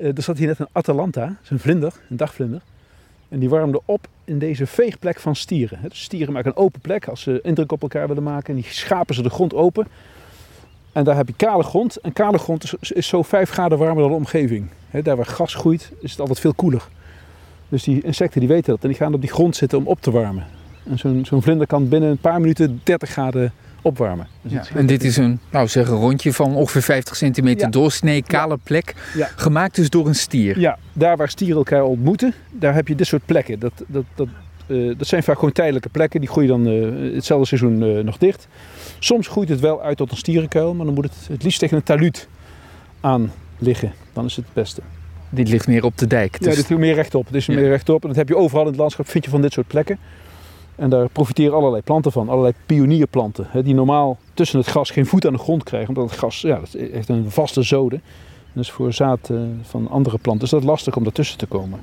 Eh, er zat hier net een Atalanta, een vlinder, een dagvlinder. En die warmde op in deze veegplek van stieren. Dus stieren maken een open plek als ze indruk op elkaar willen maken. En die schapen ze de grond open. En daar heb je kale grond. En kale grond is, zo 5 graden warmer dan de omgeving. Daar waar gras groeit is het altijd veel koeler. Dus die insecten die weten dat. En die gaan op die grond zitten om op te warmen. En zo'n zo'n vlinder kan binnen een paar minuten 30 graden opwarmen. Dus Ja. En dit is een, nou zeg een rondje van ongeveer 50 centimeter Ja. doorsnee, kale plek. Ja. Gemaakt dus door een stier. Ja, daar waar stieren elkaar ontmoeten, daar heb je dit soort plekken. Dat, dat, dat, eh, dat zijn vaak gewoon tijdelijke plekken. Die groeien dan eh, hetzelfde seizoen eh, nog dicht. Soms groeit het wel uit tot een stierenkuil, maar dan moet het het liefst tegen een taluut aan liggen. Dan is het het beste. Dit ligt meer op de dijk. Ja, Dus dit is meer rechtop. Dit is Ja. meer rechtop. En dat heb je overal in het landschap, vind je van dit soort plekken. En daar profiteren allerlei planten van. Allerlei pionierplanten. Hè, die normaal tussen het gras geen voet aan de grond krijgen. Omdat het gras, ja, dat heeft een vaste zode. En dat is voor zaad eh, van andere planten. Dus dat is lastig om daartussen te komen.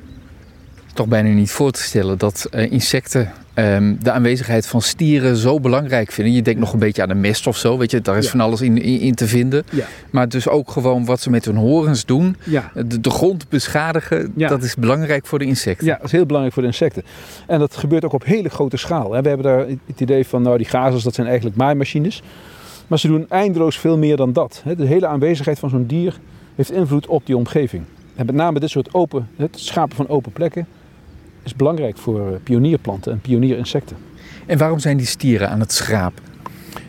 Toch bijna niet voor te stellen dat eh, insecten ehm, de aanwezigheid van stieren zo belangrijk vinden. Je denkt nog een beetje aan de mest of zo, weet je, daar is Ja. van alles in, in, in te vinden. Ja. Maar dus ook gewoon wat ze met hun horens doen, Ja, de, de grond beschadigen, dat is belangrijk voor de insecten. Ja, dat is heel belangrijk voor de insecten. En dat gebeurt ook op hele grote schaal. hè. We hebben daar het idee van, nou die gazels, dat zijn eigenlijk maaimachines. Maar ze doen eindeloos veel meer dan dat. De hele aanwezigheid van zo'n dier heeft invloed op die omgeving. En met name dit soort open, het schapen van open plekken, is belangrijk voor eh, pionierplanten en pionierinsecten. En waarom zijn die stieren aan het schrapen?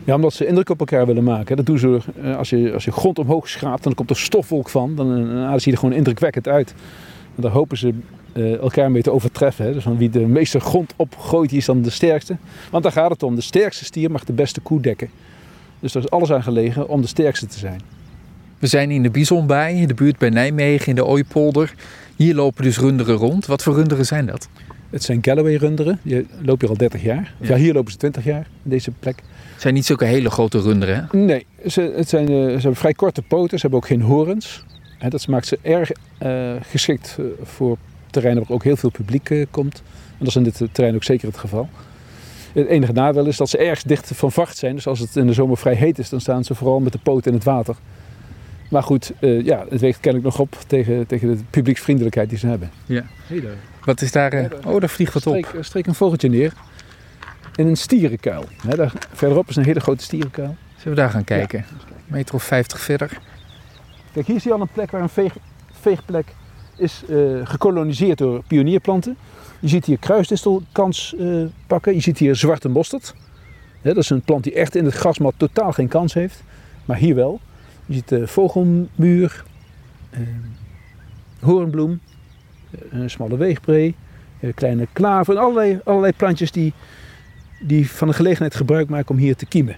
Ja, omdat ze indruk op elkaar willen maken. Dat doen ze eh, als je, als je grond omhoog schraapt, dan komt er stofwolk van. Dan eh, ze er gewoon indrukwekkend uit. En daar hopen ze elkaar mee te overtreffen. Hè. Dus van wie de meeste grond opgooit, die is dan de sterkste. Want daar gaat het om. De sterkste stier mag de beste koe dekken. Dus er is alles aan gelegen om de sterkste te zijn. We zijn in de Bisonbaai, in de buurt bij Nijmegen, in de Ooipolder. Hier lopen dus runderen rond. Wat voor runderen zijn dat? Het zijn Galloway-runderen. Die lopen hier al 30 jaar. Ja. Ja. hier lopen ze 20 jaar, in deze plek. Het zijn niet zulke hele grote runderen, hè? Nee, ze, het zijn, eh, ze hebben vrij korte poten. Ze hebben ook geen horens. Dat maakt ze erg eh, geschikt eh, voor terreinen waar ook heel veel publiek komt. En dat is in dit terrein ook zeker het geval. Het enige nadeel is dat ze erg dicht van vacht zijn. Dus als het in de zomer vrij heet is, dan staan ze vooral met de poten in het water. Maar goed, eh, ja, het weegt kennelijk nog op tegen, tegen de publieksvriendelijkheid die ze hebben. Ja. Hey daar. Wat is daar? eh, Oh, daar vliegt wat op. Streek, streek een vogeltje neer in een stierenkuil. Hè, daar, verderop is een hele grote stierenkuil. Zullen we daar gaan kijken? Meter of 50 verder. Kijk, hier zie je al een plek waar een veeg, veegplek is eh, gekoloniseerd door pionierplanten. Je ziet hier kruisdistelkans eh, pakken. Je ziet hier zwarte mosterd. Hè, dat is een plant die echt in het grasmat totaal geen kans heeft. Maar hier wel. Je ziet eh, vogelmuur, eh, hoornbloem, een smalle weegbree, eh, kleine klaver. En allerlei, allerlei plantjes die, die van de gelegenheid gebruik maken om hier te kiemen.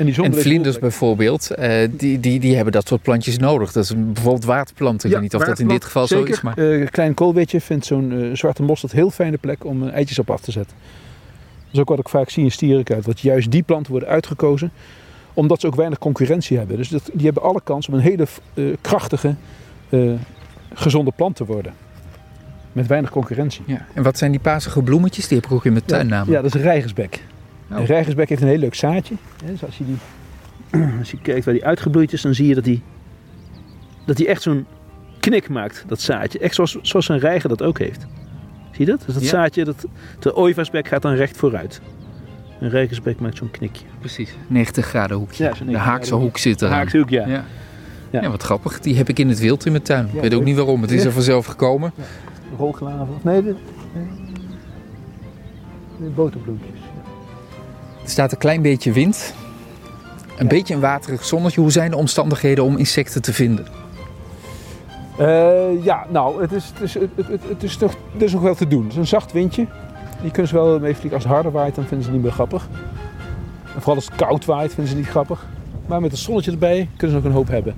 En, die En vlinders bijvoorbeeld, eh, die, die, die hebben dat soort plantjes nodig. Dat is bijvoorbeeld waterplanten. Ik weet niet of dat in dit geval zo is. Maar... Een klein koolwitje vindt zo'n eh, zwarte mosterd heel fijne plek om eh, eitjes op af te zetten. Dat is ook wat ik vaak zie in stierenkuit. Dat juist die planten worden uitgekozen omdat ze ook weinig concurrentie hebben. Dus dat, die hebben alle kans om een hele eh, krachtige, eh, gezonde plant te worden. Met weinig concurrentie. Ja. En wat zijn die pazige bloemetjes? Die heb ik ook in mijn tuin Ja, namelijk. ja, dat is een rijgersbek. Oh. Een rijgersbek heeft een heel leuk zaadje. Dus als, je die, als je kijkt waar die uitgebloeid is, dan zie je dat die, dat die echt zo'n knik maakt, dat zaadje. Echt zoals, zoals een reiger dat ook heeft. Zie je dat? Dus dat Ja. zaadje, dat, de ooievaarsbek gaat dan recht vooruit. Een rijgersbek maakt zo'n knikje. Precies. 90 graden hoekje. Ja, de 90 Haakse hoek zit er. Haakse hoek, ja. Ja. Ja. Ja. wat grappig. Die heb ik in het wild in mijn tuin. Ik Ja, weet ook niet waarom. Het is Ja. er vanzelf gekomen. Rolglaven. Of nee, de, de boterbloempjes. Er staat een klein beetje wind. Een Ja. beetje een waterig zonnetje. Hoe zijn de omstandigheden om insecten te vinden? Eh, ja, nou, het is, het, is, het, het, het is toch, er is nog wel te doen. Het is een zacht windje. Die kunnen ze wel mee vliegen. Als het harder waait, dan vinden ze het niet meer grappig. Vooral als het koud waait, vinden ze het niet grappig. Maar met een zonnetje erbij kunnen ze nog een hoop hebben.